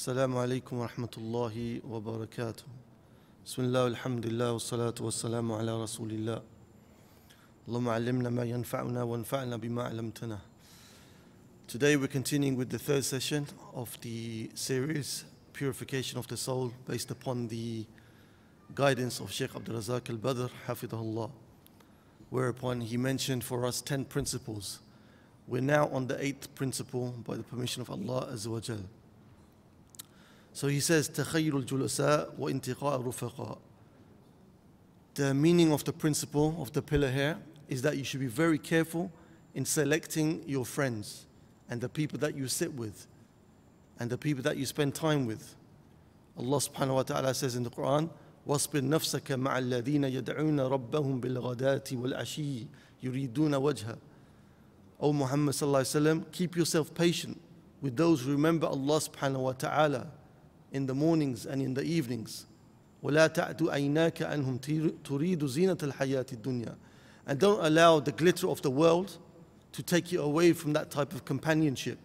السلام عليكم ورحمة الله وبركاته بسم الله والحمد لله والصلاة والسلام على رسول الله اللهم علمنا ما ينفعنا وانفعنا بما علمتنا Today we're continuing with the third session of the series Purification of the Soul based upon the guidance of Sheikh Abdul Razak al-Badr Hafidahullah whereupon he mentioned for us 10 principles. We're now on the eighth principle by the permission of Allah Azza wa Jal. So he says, تخير الجلساء وانتقاء الرفقاء. The meaning of the principle of the pillar here is that you should be very careful in selecting your friends and the people that you sit with and the people that you spend time with. Allah subhanahu wa ta'ala says in the Quran, واصبر نفسك مع الذين يدعون ربهم بالغداة والعشي يريدون وجهه. O Muhammad sallallahu alaihi wasallam, keep yourself patient with those who remember Allah subhanahu wa ta'ala in the mornings and in the evenings. ولا تعد عيناك عنهم تريد زينة الحياة الدنيا. And don't allow the glitter of the world to take you away from that type of companionship.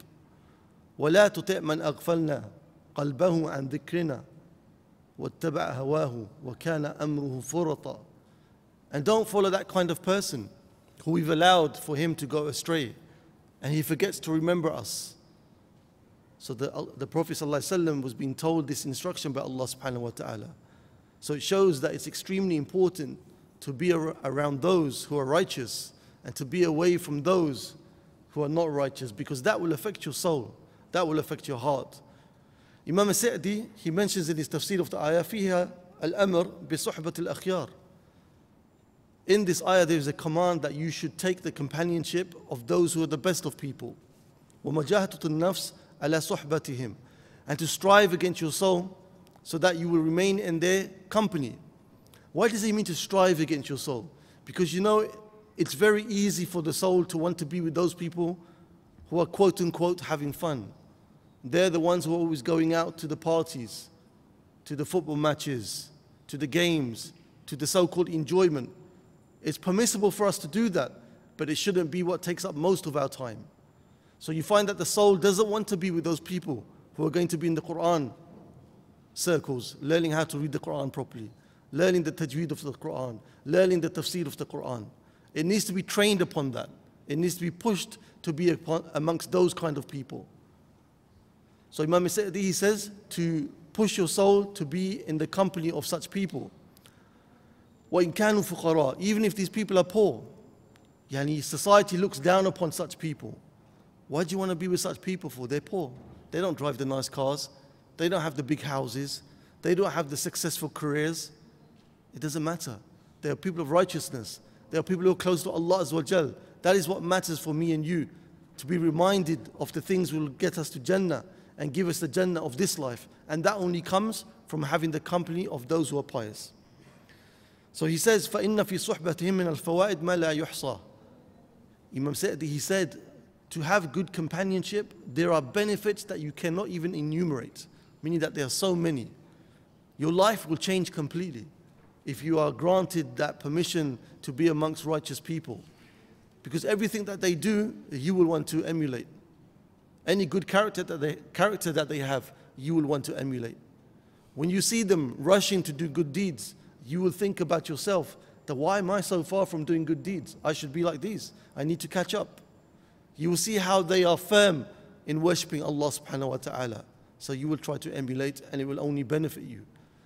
ولا تطع من أغفلنا قلبه عن ذكرنا واتبع هواه وكان أمره فرطا. And don't follow that kind of person who we've allowed for him to go astray and he forgets to remember us. So the, the Prophet ﷺ was being told this instruction by Allah subhanahu wa ta'ala. So it shows that it's extremely important to be ar- around those who are righteous and to be away from those who are not righteous because that will affect your soul, that will affect your heart. Imam Sa'di, he mentions in his tafsir of the ayah, فيها الأمر بصحبة الأخيار. In this ayah, there is a command that you should take the companionship of those who are the best of people. ومجاهدة النفس ala suhbatihim and to strive against your soul so that you will remain in their company. Why does he mean to strive against your soul? Because you know, it's very easy for the soul to want to be with those people who are quote unquote having fun. They're the ones who are always going out to the parties, to the football matches, to the games, to the so called enjoyment. It's permissible for us to do that, but it shouldn't be what takes up most of our time. So you find that the soul doesn't want to be with those people who are going to be in the Quran circles, learning how to read the Quran properly, learning the tajweed of the Quran, learning the tafsir of the Quran. It needs to be trained upon that. It needs to be pushed to be upon, amongst those kind of people. So Imam Sa'di, he says, to push your soul to be in the company of such people. وَإِن كَانُوا فُقَرَاء Even if these people are poor. Yani society looks down upon such people. Why do you want to be with such people for? They're poor. They don't drive the nice cars. They don't have the big houses. They don't have the successful careers. It doesn't matter. They are people of righteousness. They are people who are close to Allah as well. That is what matters for me and you. To be reminded of the things will get us to Jannah and give us the Jannah of this life. And that only comes from having the company of those who are pious. So he says, فَإِنَّ فِي صُحْبَتِهِمْ مِنَ الْفَوَائِدْ مَا لَا يُحْصَى Imam Sa'di, he said, to have good companionship, there are benefits that you cannot even enumerate, meaning that there are so many. Your life will change completely if you are granted that permission to be amongst righteous people. Because everything that they do, you will want to emulate. Any good character that they, character that they have, you will want to emulate. When you see them rushing to do good deeds, you will think about yourself that why am I so far from doing good deeds? I should be like these. I need to catch up You will see how they are firm in worshipping Allah subhanahu wa ta'ala. So you will try to emulate and it will only benefit you.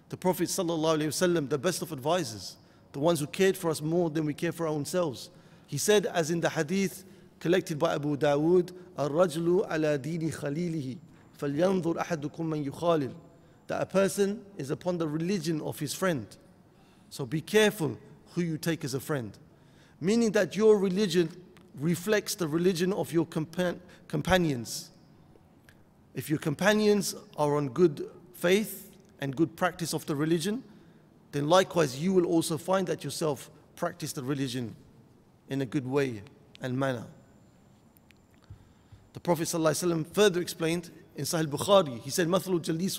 The Prophet sallallahu alayhi wasallam, the best of advisors, the ones who cared for us more than we care for our own selves. He said, as in the hadith collected by Abu Dawood, الرجل على دين خليله فلينظر أحدكم من يخالل that a person is upon the religion of his friend. So be careful who you take as a friend. Meaning that your religion reflects the religion of your compa companions. If your companions are on good faith and good practice of the religion, then likewise you will also find that yourself practice the religion in a good way and manner. The Prophet ﷺ further explained in Sahih Bukhari, he said,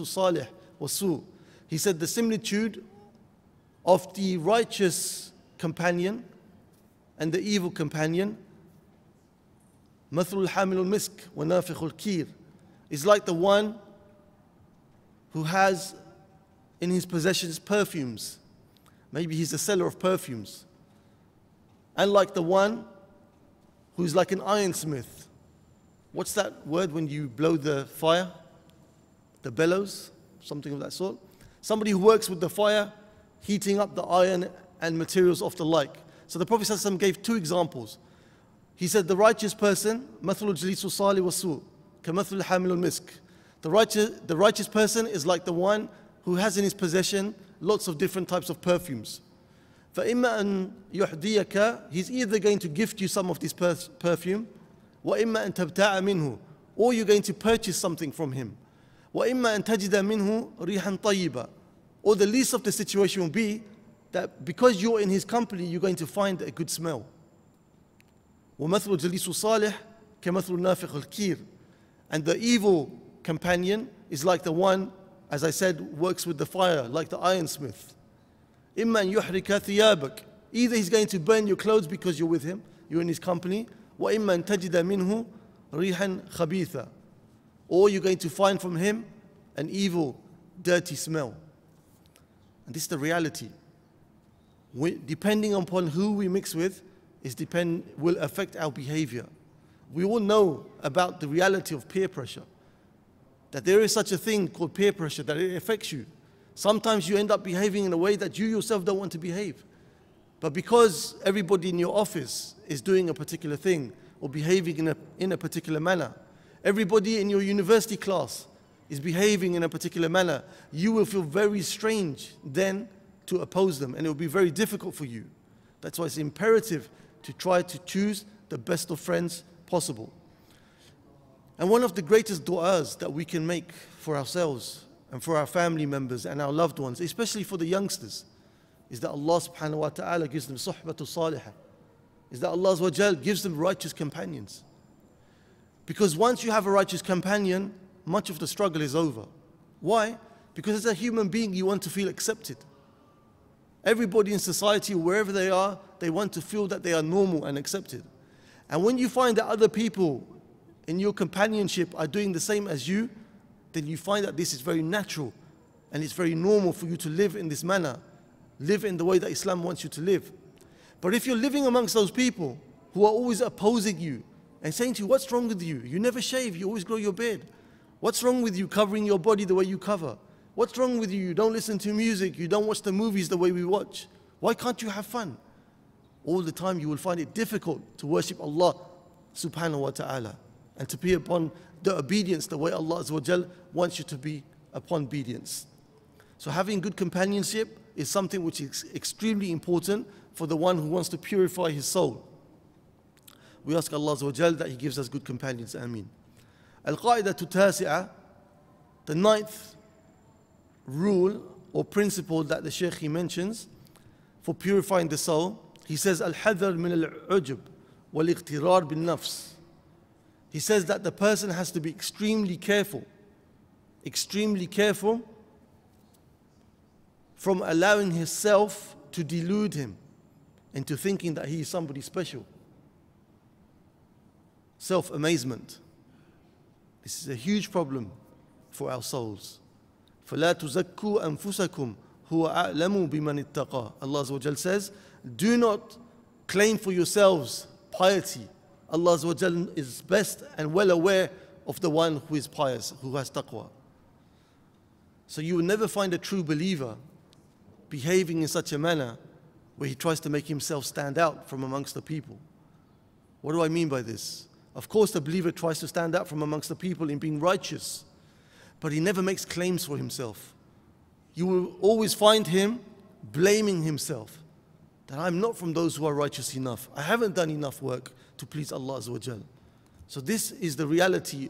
Salih He said, the similitude of the righteous companion and the evil companion مثل الحامل المسك ونافخ الكير is like the one who has in his possessions perfumes. Maybe he's a seller of perfumes. And like the one who's like an ironsmith. What's that word when you blow the fire? The bellows? Something of that sort. Somebody who works with the fire, heating up the iron and materials of the like. So the Prophet ﷺ gave two examples. He said, The righteous person, مثل الجليس الصالح والسوء كمثل حامل المسك. The righteous, the righteous person is like the one who has in his possession lots of different types of perfumes. فإما أن يحديك He's either going to gift you some of this perfume وإما أن تبتاع منه or you're going to purchase something from him وإما أن تجد منه ريحا طيبة or the least of the situation will be that because you're in his company you're going to find a good smell ومثل جليس صالح كمثل نافخ الكير and the evil companion is like the one as I said works with the fire like the ironsmith إما أن يحرك ثيابك either he's going to burn your clothes because you're with him you're in his company وإما أن تجد منه ريحا خبيثا or you're going to find from him an evil dirty smell and this is the reality we, depending upon who we mix with is depend will affect our behavior we all know about the reality of peer pressure that there is such a thing called peer pressure that it affects you Sometimes you end up behaving in a way that you yourself don't want to behave. But because everybody in your office is doing a particular thing or behaving in a, in a particular manner, everybody in your university class is behaving in a particular manner, you will feel very strange then to oppose them and it will be very difficult for you. That's why it's imperative to try to choose the best of friends possible. And one of the greatest du'as that we can make for ourselves and for our family members and our loved ones, especially for the youngsters, is that Allah subhanahu wa ta'ala gives them suhbatu salihah. Is that Allah gives them righteous companions. Because once you have a righteous companion, much of the struggle is over. Why? Because as a human being, you want to feel accepted. Everybody in society, wherever they are, they want to feel that they are normal and accepted. And when you find that other people in your companionship are doing the same as you, then you find that this is very natural and it's very normal for you to live in this manner, live in the way that Islam wants you to live. But if you're living amongst those people who are always opposing you and saying to you, What's wrong with you? You never shave, you always grow your beard. What's wrong with you covering your body the way you cover? What's wrong with you? You don't listen to music, you don't watch the movies the way we watch. Why can't you have fun? All the time you will find it difficult to worship Allah subhanahu wa ta'ala and to be upon the obedience the way Allah wants you to be upon obedience. So having good companionship is something which is extremely important for the one who wants to purify his soul. We ask Allah that He gives us good companions. Ameen. Al-Qa'idah Tasi'a, the ninth rule or principle that the Shaykh he mentions for purifying the soul, he says, Al-Hadar min al-ujub wal-iqtirar bin-nafs. He says that the person has to be extremely careful, extremely careful from allowing himself to delude him into thinking that he is somebody special. Self amazement. This is a huge problem for our souls. فلا تزكوا أنفسكم هو أعلم بمن اتقى Allah says, do not claim for yourselves piety Allah is best and well aware of the one who is pious, who has taqwa. So you will never find a true believer behaving in such a manner where he tries to make himself stand out from amongst the people. What do I mean by this? Of course, the believer tries to stand out from amongst the people in being righteous, but he never makes claims for himself. You will always find him blaming himself that I'm not from those who are righteous enough. I haven't done enough work to please Allah So this is the reality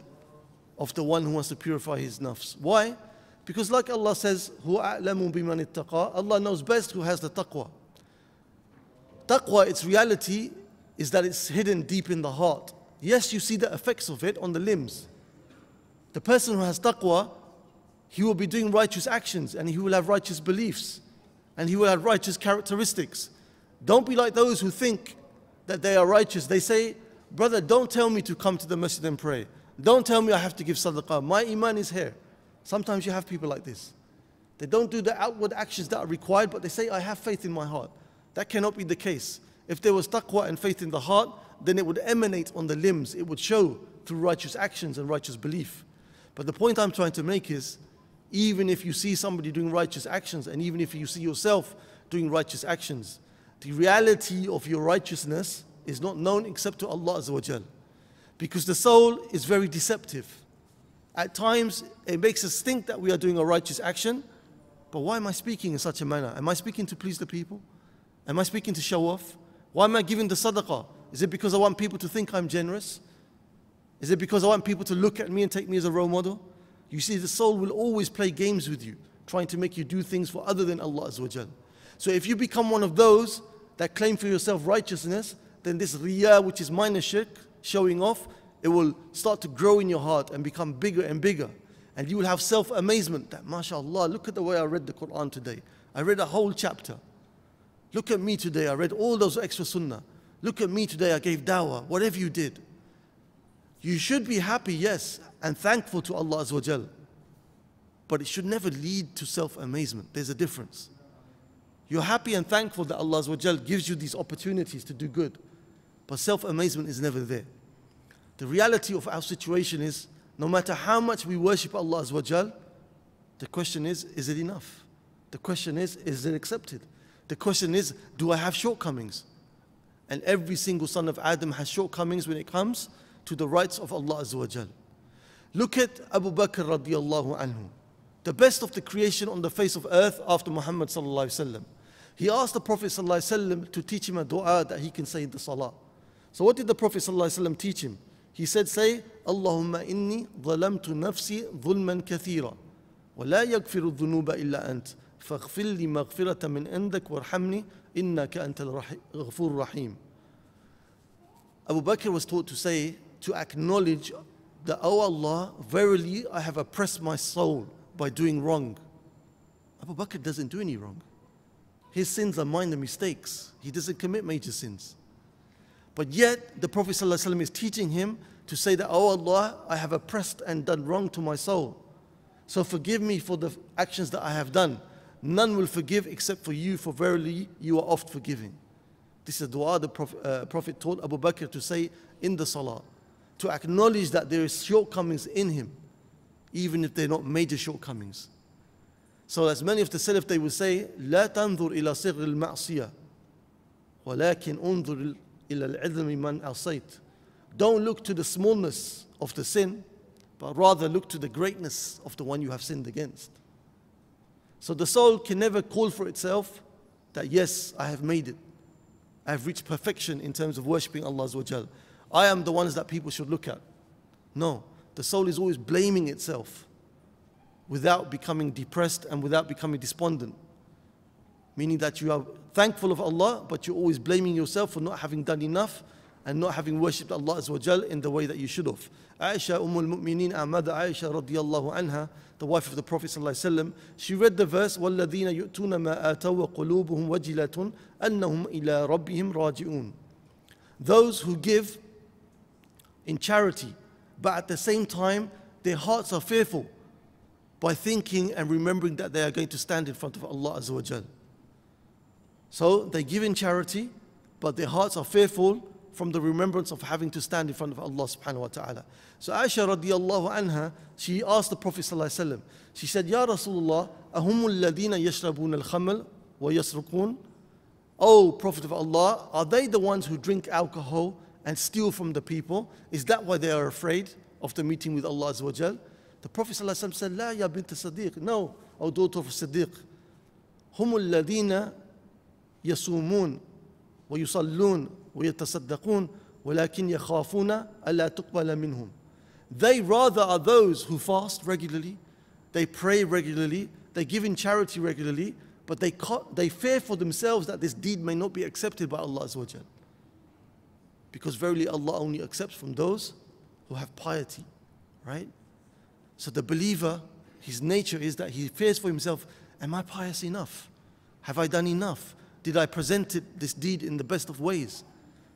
of the one who wants to purify his nafs. Why? Because like Allah says, Allah knows best who has the taqwa. Taqwa, its reality is that it's hidden deep in the heart. Yes, you see the effects of it on the limbs. The person who has taqwa, he will be doing righteous actions and he will have righteous beliefs and he will have righteous characteristics. Don't be like those who think that they are righteous, they say, Brother, don't tell me to come to the masjid and pray. Don't tell me I have to give sadaqah. My iman is here. Sometimes you have people like this. They don't do the outward actions that are required, but they say, I have faith in my heart. That cannot be the case. If there was taqwa and faith in the heart, then it would emanate on the limbs. It would show through righteous actions and righteous belief. But the point I'm trying to make is even if you see somebody doing righteous actions, and even if you see yourself doing righteous actions, the reality of your righteousness is not known except to Allah Azza Because the soul is very deceptive. At times, it makes us think that we are doing a righteous action, but why am I speaking in such a manner? Am I speaking to please the people? Am I speaking to show off? Why am I giving the sadaqah? Is it because I want people to think I'm generous? Is it because I want people to look at me and take me as a role model? You see, the soul will always play games with you, trying to make you do things for other than Allah. So if you become one of those that claim for yourself righteousness, then this riyah, which is minor shirk, showing off, it will start to grow in your heart and become bigger and bigger. And you will have self amazement that, mashallah, look at the way I read the Quran today. I read a whole chapter. Look at me today. I read all those extra sunnah. Look at me today. I gave dawah. Whatever you did. You should be happy, yes, and thankful to Allah. But it should never lead to self amazement. There's a difference. You're happy and thankful that Allah gives you these opportunities to do good. But self amazement is never there. The reality of our situation is no matter how much we worship Allah the question is, is it enough? The question is, is it accepted? The question is, do I have shortcomings? And every single son of Adam has shortcomings when it comes to the rights of Allah Azawajal. Look at Abu Bakr radiallahu anhu, the best of the creation on the face of earth after Muhammad sallallahu alaihi wasallam. He asked the Prophet sallallahu alaihi wasallam to teach him a dua that he can say in the salah. So what did the Prophet sallallahu alaihi wasallam teach him? He said, say, Allahumma inni ظلمت نفسي ظلما كثيرا ولا يغفر الذنوب إلا أنت فاغفر لي مغفرة من عندك وارحمني إنك أنت الغفور الرحيم. Abu Bakr was taught to say, to acknowledge that, oh Allah, verily I have oppressed my soul by doing wrong. Abu Bakr doesn't do any wrong. His sins are minor mistakes. He doesn't commit major sins. But yet, the Prophet ﷺ is teaching him to say that, Oh Allah, I have oppressed and done wrong to my soul. So forgive me for the actions that I have done. None will forgive except for you, for verily you are oft forgiving. This is a dua the Prophet, uh, Prophet told Abu Bakr to say in the salah to acknowledge that there is shortcomings in him, even if they're not major shortcomings. So as many of the Salaf, they will say, لا تنظر إلى سر المعصية ولكن انظر إلى العظم من عصيت. Don't look to the smallness of the sin, but rather look to the greatness of the one you have sinned against. So the soul can never call for itself that, yes, I have made it. I have reached perfection in terms of worshipping Allah. I am the ones that people should look at. No, the soul is always blaming itself without becoming depressed and without becoming despondent. Meaning that you are thankful of Allah, but you're always blaming yourself for not having done enough and not having worshipped Allah Azza in the way that you should have. Aisha Umm al-Mu'mineen Ahmad Aisha radiyallahu anha, the wife of the Prophet sallallahu she read the verse وَالَّذِينَ يُؤْتُونَ مَا آتَوا وَقُلُوبُهum وَجِلَةٌ أَنَّهُمْ إِلَى رَبِّهِمْ رَاجِعُونَ Those who give in charity, but at the same time, their hearts are fearful by thinking and remembering that they are going to stand in front of Allah Azza wa So they give in charity, but their hearts are fearful from the remembrance of having to stand in front of Allah subhanahu wa ta'ala. So Aisha radiallahu anha, she asked the Prophet sallallahu she said, Ya Rasulullah, ahumul ladina yashrabun al-khamal wa yasrukun? Oh, Prophet of Allah, are they the ones who drink alcohol and steal from the people? Is that why they are afraid of the meeting with Allah Azza wa The Prophet ﷺ said, لا يا بنت صديق. No, O daughter of Siddiq. هم الذين يصومون ويصلون ويتصدقون ولكن يخافون ألا تقبل منهم. They rather are those who fast regularly, they pray regularly, they give in charity regularly, but they, they fear for themselves that this deed may not be accepted by Allah Azza wa because verily Allah only accepts from those who have piety, right? So the believer, his nature is that he fears for himself, am I pious enough? Have I done enough? Did I present it, this deed in the best of ways?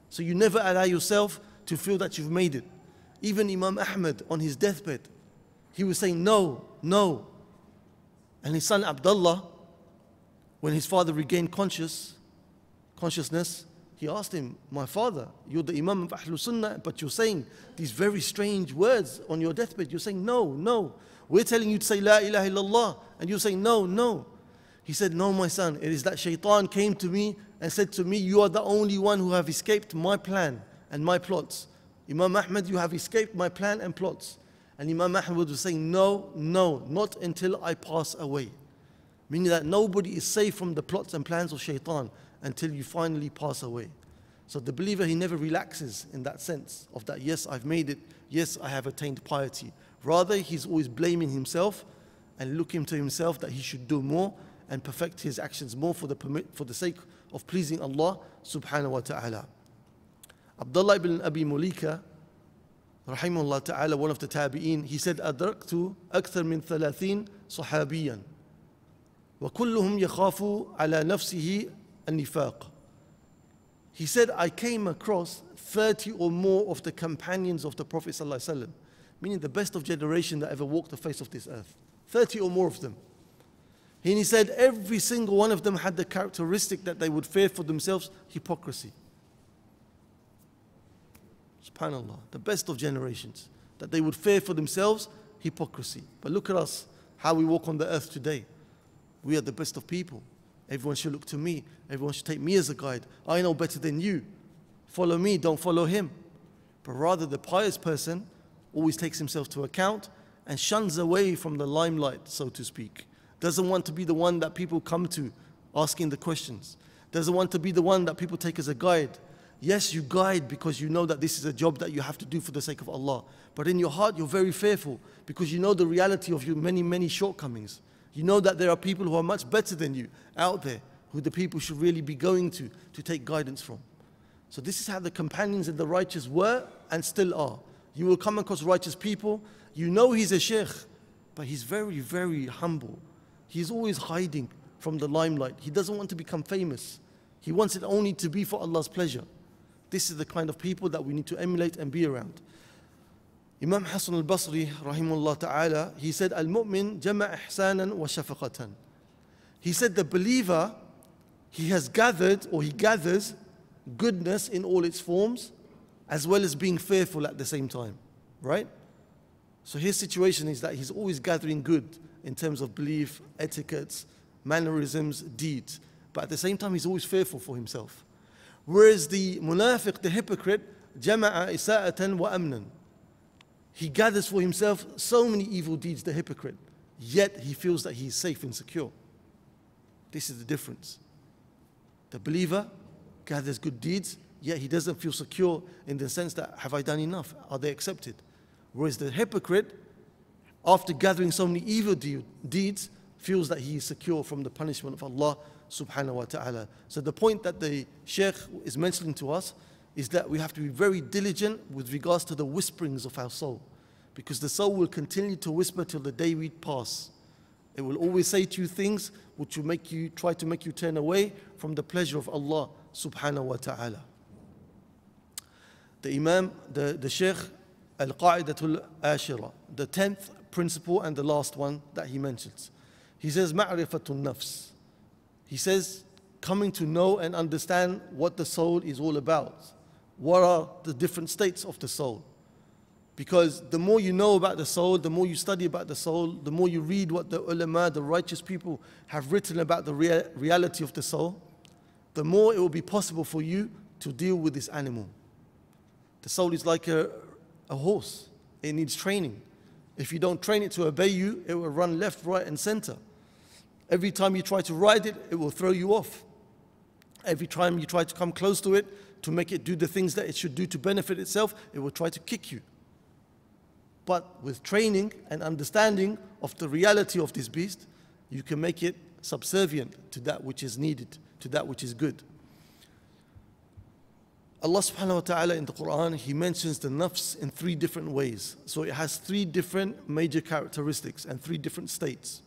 So you never allow yourself to feel that you've made it. Even Imam Ahmad on his deathbed, he was saying, No, no. And his son Abdullah, when his father regained conscious, consciousness, he asked him, My father, you're the Imam of Ahlul Sunnah, but you're saying these very strange words on your deathbed. You're saying, No, no. We're telling you to say La ilaha illallah, and you're saying, No, no. He said, No, my son, it is that shaitan came to me and said to me, You are the only one who have escaped my plan and my plots. Imam Ahmad, you have escaped my plan and plots. And Imam Ahmad was saying, No, no, not until I pass away. Meaning that nobody is safe from the plots and plans of shaitan until you finally pass away. So the believer, he never relaxes in that sense of that, yes, I've made it, yes, I have attained piety. Rather, he's always blaming himself and looking to himself that he should do more and perfect his actions more for the, permit, for the sake of pleasing Allah subhanahu wa ta'ala. Abdullah ibn Abi Mulika, rahimahullah ta'ala, one of the tabi'een, he said, أدركت أكثر من ثلاثين صحابيا وكلهم يخاف على نفسه النفاق. He said, I came across 30 or more of the companions of the Prophet ﷺ, meaning the best of generation that ever walked the face of this earth. 30 or more of them. And he said every single one of them had the characteristic that they would fear for themselves hypocrisy. SubhanAllah, the best of generations, that they would fear for themselves hypocrisy. But look at us, how we walk on the earth today. We are the best of people. Everyone should look to me. Everyone should take me as a guide. I know better than you. Follow me, don't follow him. But rather, the pious person always takes himself to account and shuns away from the limelight, so to speak doesn't want to be the one that people come to asking the questions, doesn't want to be the one that people take as a guide. Yes, you guide because you know that this is a job that you have to do for the sake of Allah. But in your heart, you're very fearful because you know the reality of your many, many shortcomings. You know that there are people who are much better than you out there who the people should really be going to to take guidance from. So, this is how the companions of the righteous were and still are. You will come across righteous people. You know he's a sheikh, but he's very, very humble. He's always hiding from the limelight. He doesn't want to become famous. He wants it only to be for Allah's pleasure. This is the kind of people that we need to emulate and be around. Imam Hassan al-Basri, rahimullah ta'ala, he said, Al-mu'min jama' ihsanan wa shafaqatan. He said, the believer, he has gathered or he gathers goodness in all its forms as well as being fearful at the same time. Right? So his situation is that he's always gathering good in terms of belief, etiquettes, mannerisms, deeds. But at the same time, he's always fearful for himself. Whereas the munafiq, the hypocrite, jama'a isa'atan wa amnan. He gathers for himself so many evil deeds, the hypocrite, yet he feels that he is safe and secure. This is the difference. The believer gathers good deeds, yet he doesn't feel secure in the sense that, have I done enough? Are they accepted? Whereas the hypocrite after gathering so many evil de- deeds, feels that he is secure from the punishment of Allah subhanahu wa ta'ala. So the point that the Sheikh is mentioning to us is that we have to be very diligent with regards to the whisperings of our soul. Because the soul will continue to whisper till the day we pass. It will always say to you things which will make you try to make you turn away from the pleasure of Allah subhanahu wa ta'ala. The Imam, the, the Sheikh Al-Qa'idatul Ashira, the tenth principle and the last one that he mentions. He says, Ma'rifatun nafs. He says, coming to know and understand what the soul is all about. What are the different states of the soul? Because the more you know about the soul, the more you study about the soul, the more you read what the ulama, the righteous people have written about the rea- reality of the soul, the more it will be possible for you to deal with this animal. The soul is like a, a horse, it needs training. If you don't train it to obey you, it will run left, right, and center. Every time you try to ride it, it will throw you off. Every time you try to come close to it to make it do the things that it should do to benefit itself, it will try to kick you. But with training and understanding of the reality of this beast, you can make it subservient to that which is needed, to that which is good. Allah subhanahu wa ta'ala in the Quran, He mentions the nafs in three different ways. So it has three different major characteristics and three different states.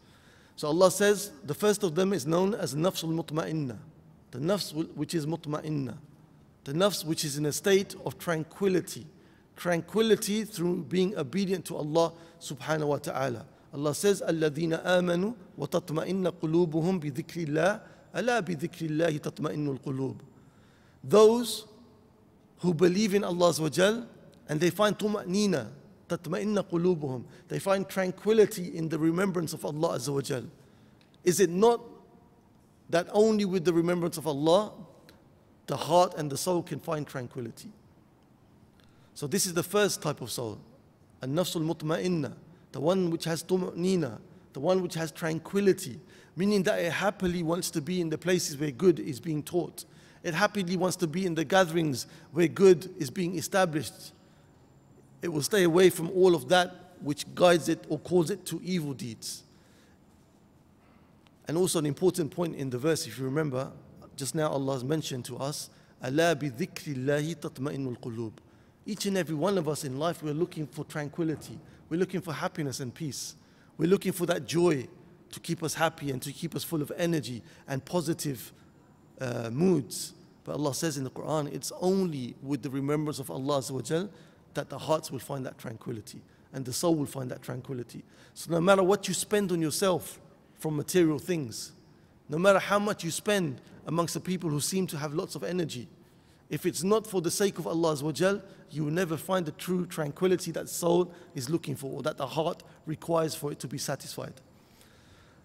So Allah says the first of them is known as nafs al mutma'inna, the nafs which is mutma'inna, the nafs which is in a state of tranquility, tranquility through being obedient to Allah subhanahu wa ta'ala. Allah says, الَّذِينَ آمَنُوا وَتَطْمَئِنَّ قُلُوبُهُم بِذِكْرِ اللَّهِ أَلَا بِذِكْرِ اللَّهِ تَطْمَئِنُّ الْقُلُوبُ Those who believe in Allah Azza and they find tuma'nina, tatma'inna qulubuhum. They find tranquility in the remembrance of Allah Azza Is it not that only with the remembrance of Allah, the heart and the soul can find tranquility? So this is the first type of soul, an-nafsul mutma'inna, the one which has tuma'nina, the one which has tranquility, meaning that it happily wants to be in the places where good is being taught. It happily wants to be in the gatherings where good is being established. It will stay away from all of that which guides it or calls it to evil deeds. And also an important point in the verse, if you remember, just now Allah has mentioned to us, bi qulub. Each and every one of us in life, we're looking for tranquility. We're looking for happiness and peace. We're looking for that joy to keep us happy and to keep us full of energy and positive uh, moods. But Allah says in the Quran, it's only with the remembrance of Allah that the hearts will find that tranquility and the soul will find that tranquility. So no matter what you spend on yourself from material things, no matter how much you spend amongst the people who seem to have lots of energy, if it's not for the sake of Allah you will never find the true tranquility that soul is looking for or that the heart requires for it to be satisfied.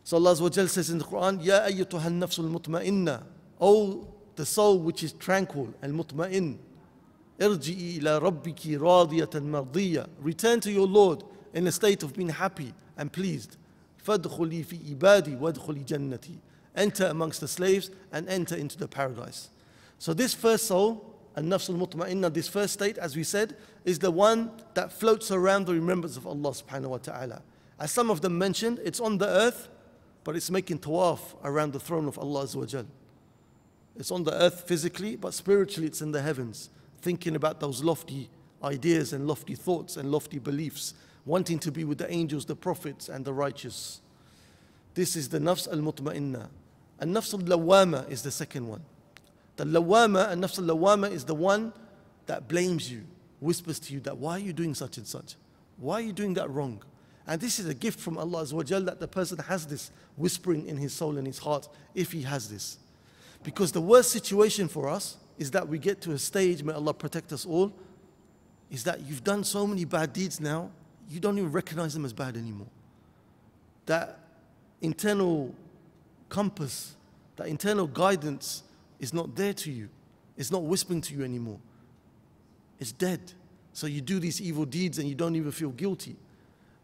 So Allah says in the Quran, Ya ayyatuha nafsul mutma'inna, O the soul which is tranquil and mutma'in, irji'i ila rabbiki radiyatan mardiyya, return to your Lord in a state of being happy and pleased. فادخلي في ibadi وادخلي jannati. Enter amongst the slaves and enter into the paradise. So this first soul, and nafs al-mutma'inna, this first state, as we said, is the one that floats around the remembrance of Allah subhanahu wa ta'ala. As some of them mentioned, it's on the earth, but it's making tawaf around the throne of Allah Azza It's on the earth physically, but spiritually it's in the heavens, thinking about those lofty ideas and lofty thoughts and lofty beliefs, wanting to be with the angels, the prophets, and the righteous. This is the nafs al-mutma'inna. And nafs al-lawama is the second one. The lawama and nafs al-lawama is the one that blames you, whispers to you that why are you doing such and such? Why are you doing that wrong? And this is a gift from Allah Azza that the person has this whispering in his soul and his heart if he has this. Because the worst situation for us is that we get to a stage, may Allah protect us all, is that you've done so many bad deeds now, you don't even recognize them as bad anymore. That internal compass, that internal guidance is not there to you. It's not whispering to you anymore. It's dead. So you do these evil deeds and you don't even feel guilty.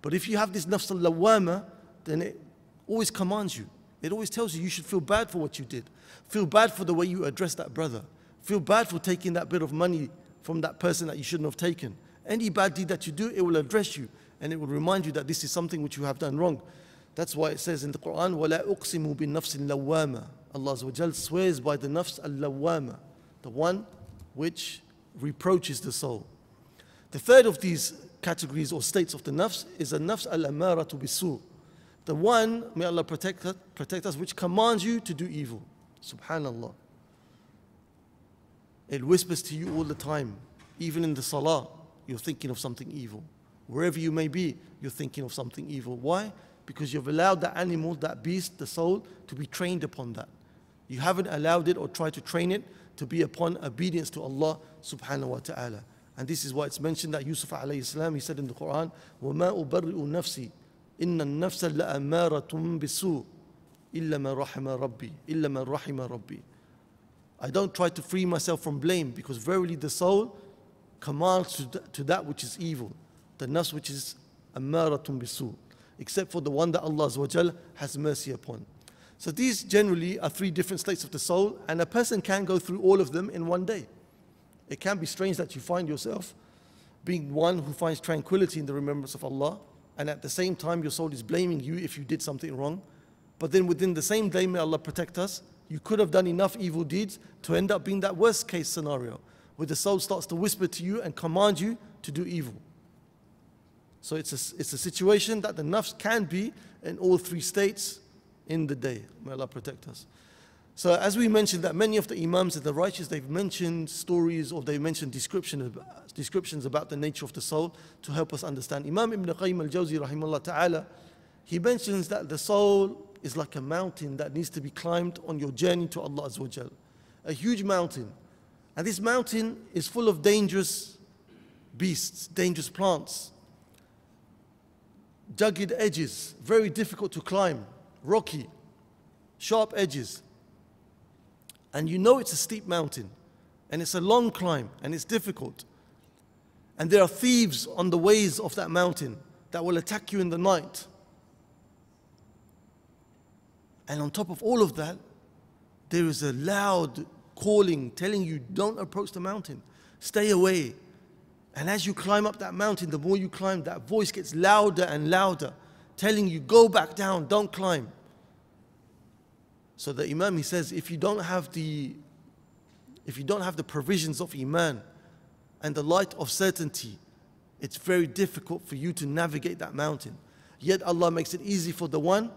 But if you have this nafs al-lawama, then it always commands you. It always tells you you should feel bad for what you did. Feel bad for the way you addressed that brother. Feel bad for taking that bit of money from that person that you shouldn't have taken. Any bad deed that you do, it will address you and it will remind you that this is something which you have done wrong. That's why it says in the Quran, وَلَا أُقْسِمُ بِالنَّفْسِ اللَّوَّامَةِ Allah swears by the nafs al-lawwama, the one which reproaches the soul. The third of these categories or states of the nafs is a nafs al-amara to bisu. The one, may Allah protect us, protect us, which commands you to do evil. Subhanallah. It whispers to you all the time, even in the salah, you're thinking of something evil. Wherever you may be, you're thinking of something evil. Why? Because you've allowed that animal, that beast, the soul, to be trained upon that. You haven't allowed it or tried to train it to be upon obedience to Allah subhanahu wa ta'ala. And this is why it's mentioned that Yusuf alayhi salam, he said in the Quran, وَمَا أُبَرِّئُ نَفْسِي إِنَّ النَّفْسَ لَأَمَّارَةٌ بِسُوءٍ إِلَّا مَا رَحِمَ رَبِّي إِلَّا مَا رَحِمَ رَبِّي I don't try to free myself from blame because verily the soul commands to, to that which is evil, the nafs which is ammaratun bisu, except for the one that Allah has mercy upon. So these generally are three different states of the soul, and a person can go through all of them in one day. It can be strange that you find yourself being one who finds tranquility in the remembrance of Allah, and at the same time your soul is blaming you if you did something wrong. But then within the same day, may Allah protect us, you could have done enough evil deeds to end up being that worst case scenario, where the soul starts to whisper to you and command you to do evil. So it's a, it's a situation that the nafs can be in all three states in the day. May Allah protect us. So as we mentioned that many of the imams and the righteous, they've mentioned stories or they've mentioned description, descriptions about the nature of the soul to help us understand. Imam Ibn Qayyim al-Jawzi rahimahullah ta'ala, he mentions that the soul is like a mountain that needs to be climbed on your journey to Allah Azza A huge mountain. And this mountain is full of dangerous beasts, dangerous plants, jagged edges, very difficult to climb, rocky, sharp edges. And you know it's a steep mountain, and it's a long climb, and it's difficult. And there are thieves on the ways of that mountain that will attack you in the night. And on top of all of that, there is a loud calling telling you, don't approach the mountain, stay away. And as you climb up that mountain, the more you climb, that voice gets louder and louder, telling you, go back down, don't climb. So the Imam he says, if you don't have the if you don't have the provisions of Iman and the light of certainty, it's very difficult for you to navigate that mountain. Yet Allah makes it easy for the one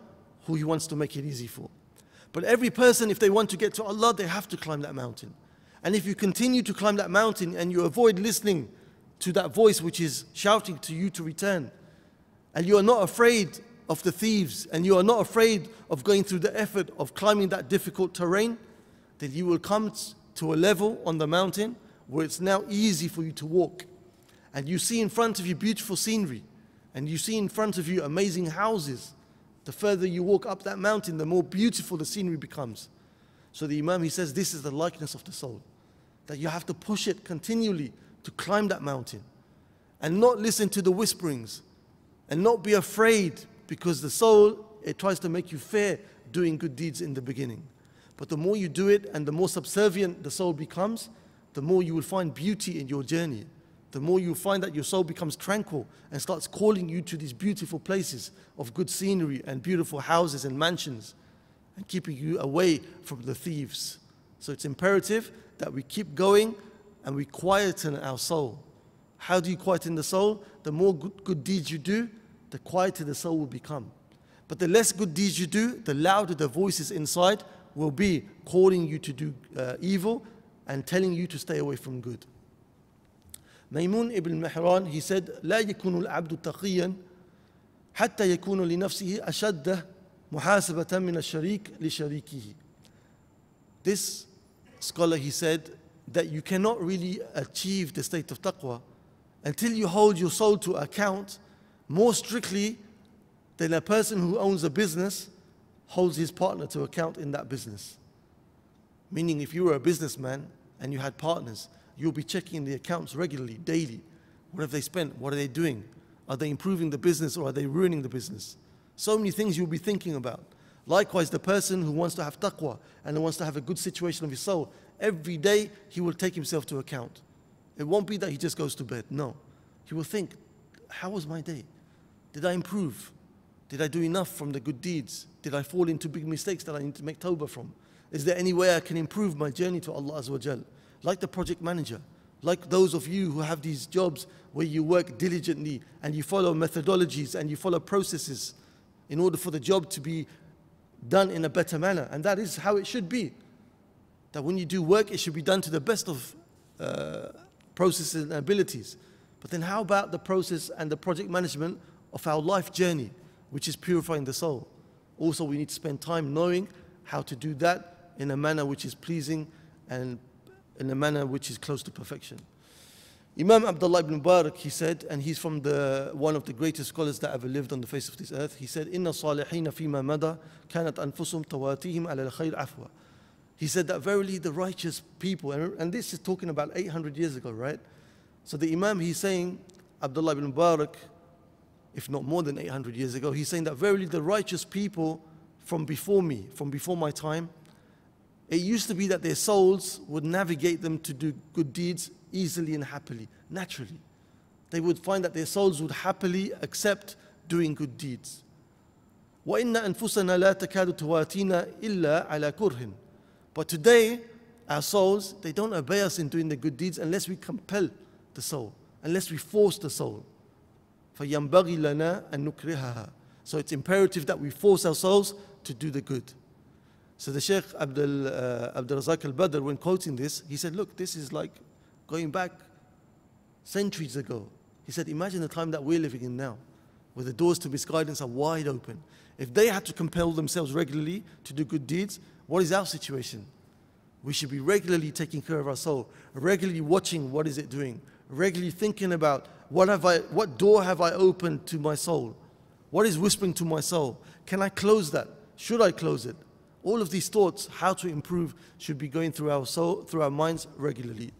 who He wants to make it easy for. But every person, if they want to get to Allah, they have to climb that mountain. And if you continue to climb that mountain and you avoid listening to that voice which is shouting to you to return, and you are not afraid of the thieves, and you are not afraid of going through the effort of climbing that difficult terrain, then you will come to a level on the mountain where it's now easy for you to walk. And you see in front of you beautiful scenery, and you see in front of you amazing houses the further you walk up that mountain, the more beautiful the scenery becomes. So the Imam, he says, this is the likeness of the soul. That you have to push it continually to climb that mountain. And not listen to the whisperings. And not be afraid because the soul, it tries to make you fear doing good deeds in the beginning. But the more you do it and the more subservient the soul becomes, the more you will find beauty in your journey the more you find that your soul becomes tranquil and starts calling you to these beautiful places of good scenery and beautiful houses and mansions and keeping you away from the thieves. So it's imperative that we keep going and we quieten our soul. How do you quieten the soul? The more good, good deeds you do, the quieter the soul will become. But the less good deeds you do, the louder the voices inside will be calling you to do uh, evil and telling you to stay away from good. ميمون ابن مهران he said لا يكون العبد تقيا حتى يكون لنفسه أشد محاسبة من الشريك لشريكه This scholar he said that you cannot really achieve the state of taqwa until you hold your soul to account more strictly than a person who owns a business holds his partner to account in that business. Meaning, if you were a businessman and you had partners, You'll be checking the accounts regularly, daily. What have they spent? What are they doing? Are they improving the business or are they ruining the business? So many things you'll be thinking about. Likewise, the person who wants to have taqwa and who wants to have a good situation of his soul, every day he will take himself to account. It won't be that he just goes to bed. No. He will think, how was my day? Did I improve? Did I do enough from the good deeds? Did I fall into big mistakes that I need to make tawbah from? Is there any way I can improve my journey to Allah Azza like the project manager, like those of you who have these jobs where you work diligently and you follow methodologies and you follow processes in order for the job to be done in a better manner. And that is how it should be. That when you do work, it should be done to the best of uh, processes and abilities. But then, how about the process and the project management of our life journey, which is purifying the soul? Also, we need to spend time knowing how to do that in a manner which is pleasing and in a manner which is close to perfection. Imam Abdullah ibn Mubarak, he said, and he's from the one of the greatest scholars that ever lived on the face of this earth, he said, Inna salihina fima mada kanat anfusum tawatihim ala al-khayr afwa. He said that verily the righteous people, and, and this is talking about 800 years ago, right? So the Imam, he's saying, Abdullah ibn Mubarak, if not more than 800 years ago, he's saying that verily the righteous people from before me, from before my time, it used to be that their souls would navigate them to do good deeds easily and happily, naturally. They would find that their souls would happily accept doing good deeds. وَإِنَّ أَنفُسَنَا لَا تَكَادُ تُوَاتِينَا إِلَّا عَلَى كُرْهٍ But today, our souls, they don't obey us in doing the good deeds unless we compel the soul, unless we force the soul. فَيَنْبَغِي لَنَا أَن نُكْرِهَهَا So it's imperative that we force our souls to do the good. So the Sheikh Abdul, uh, Abdul Razak al-Badr, when quoting this, he said, look, this is like going back centuries ago. He said, imagine the time that we're living in now. where the doors to misguidance are wide open. If they had to compel themselves regularly to do good deeds, what is our situation? We should be regularly taking care of our soul, regularly watching what is it doing, regularly thinking about what have I what door have I opened to my soul? What is whispering to my soul? Can I close that? Should I close it? All of these thoughts, how to improve, should be going through our soul, through our minds regularly.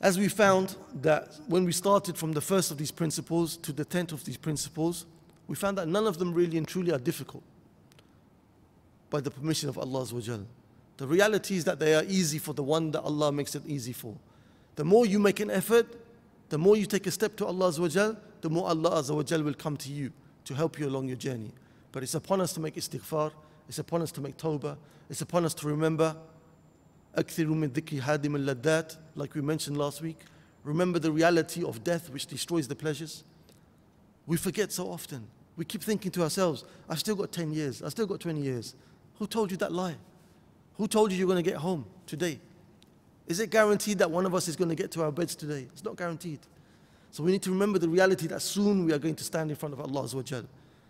As we found that when we started from the first of these principles to the tenth of these principles, we found that none of them really and truly are difficult by the permission of Allah. The reality is that they are easy for the one that Allah makes it easy for. The more you make an effort, the more you take a step to Allah, the more Allah will come to you to help you along your journey. But it's upon us to make istighfar, it's upon us to make tawbah, it's upon us to remember أكثر من ذكر هادم اللذات like we mentioned last week remember the reality of death which destroys the pleasures we forget so often we keep thinking to ourselves I've still got 10 years I've still got 20 years who told you that lie who told you you're going to get home today is it guaranteed that one of us is going to get to our beds today it's not guaranteed so we need to remember the reality that soon we are going to stand in front of Allah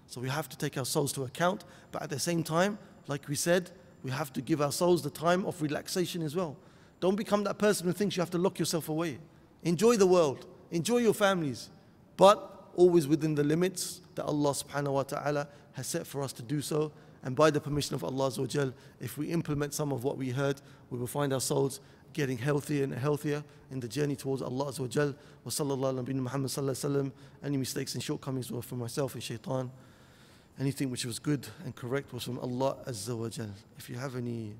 so we have to take our souls to account but at the same time like we said we have to give our souls the time of relaxation as well. Don't become that person who thinks you have to lock yourself away. Enjoy the world, enjoy your families, but always within the limits that Allah subhanahu wa ta'ala has set for us to do so. And by the permission of Allah, if we implement some of what we heard, we will find our souls getting healthier and healthier in the journey towards Allah. Wa sallallahu Muhammad sallallahu Any mistakes and shortcomings were from myself and shaitan Anything which was good and correct was from Allah Azza wa Jal. If you have any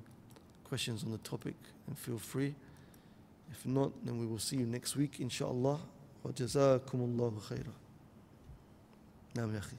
questions on the topic, then feel free. If not, then we will see you next week, inshallah. وجزاكم الله خيرا. نعم يا أخي.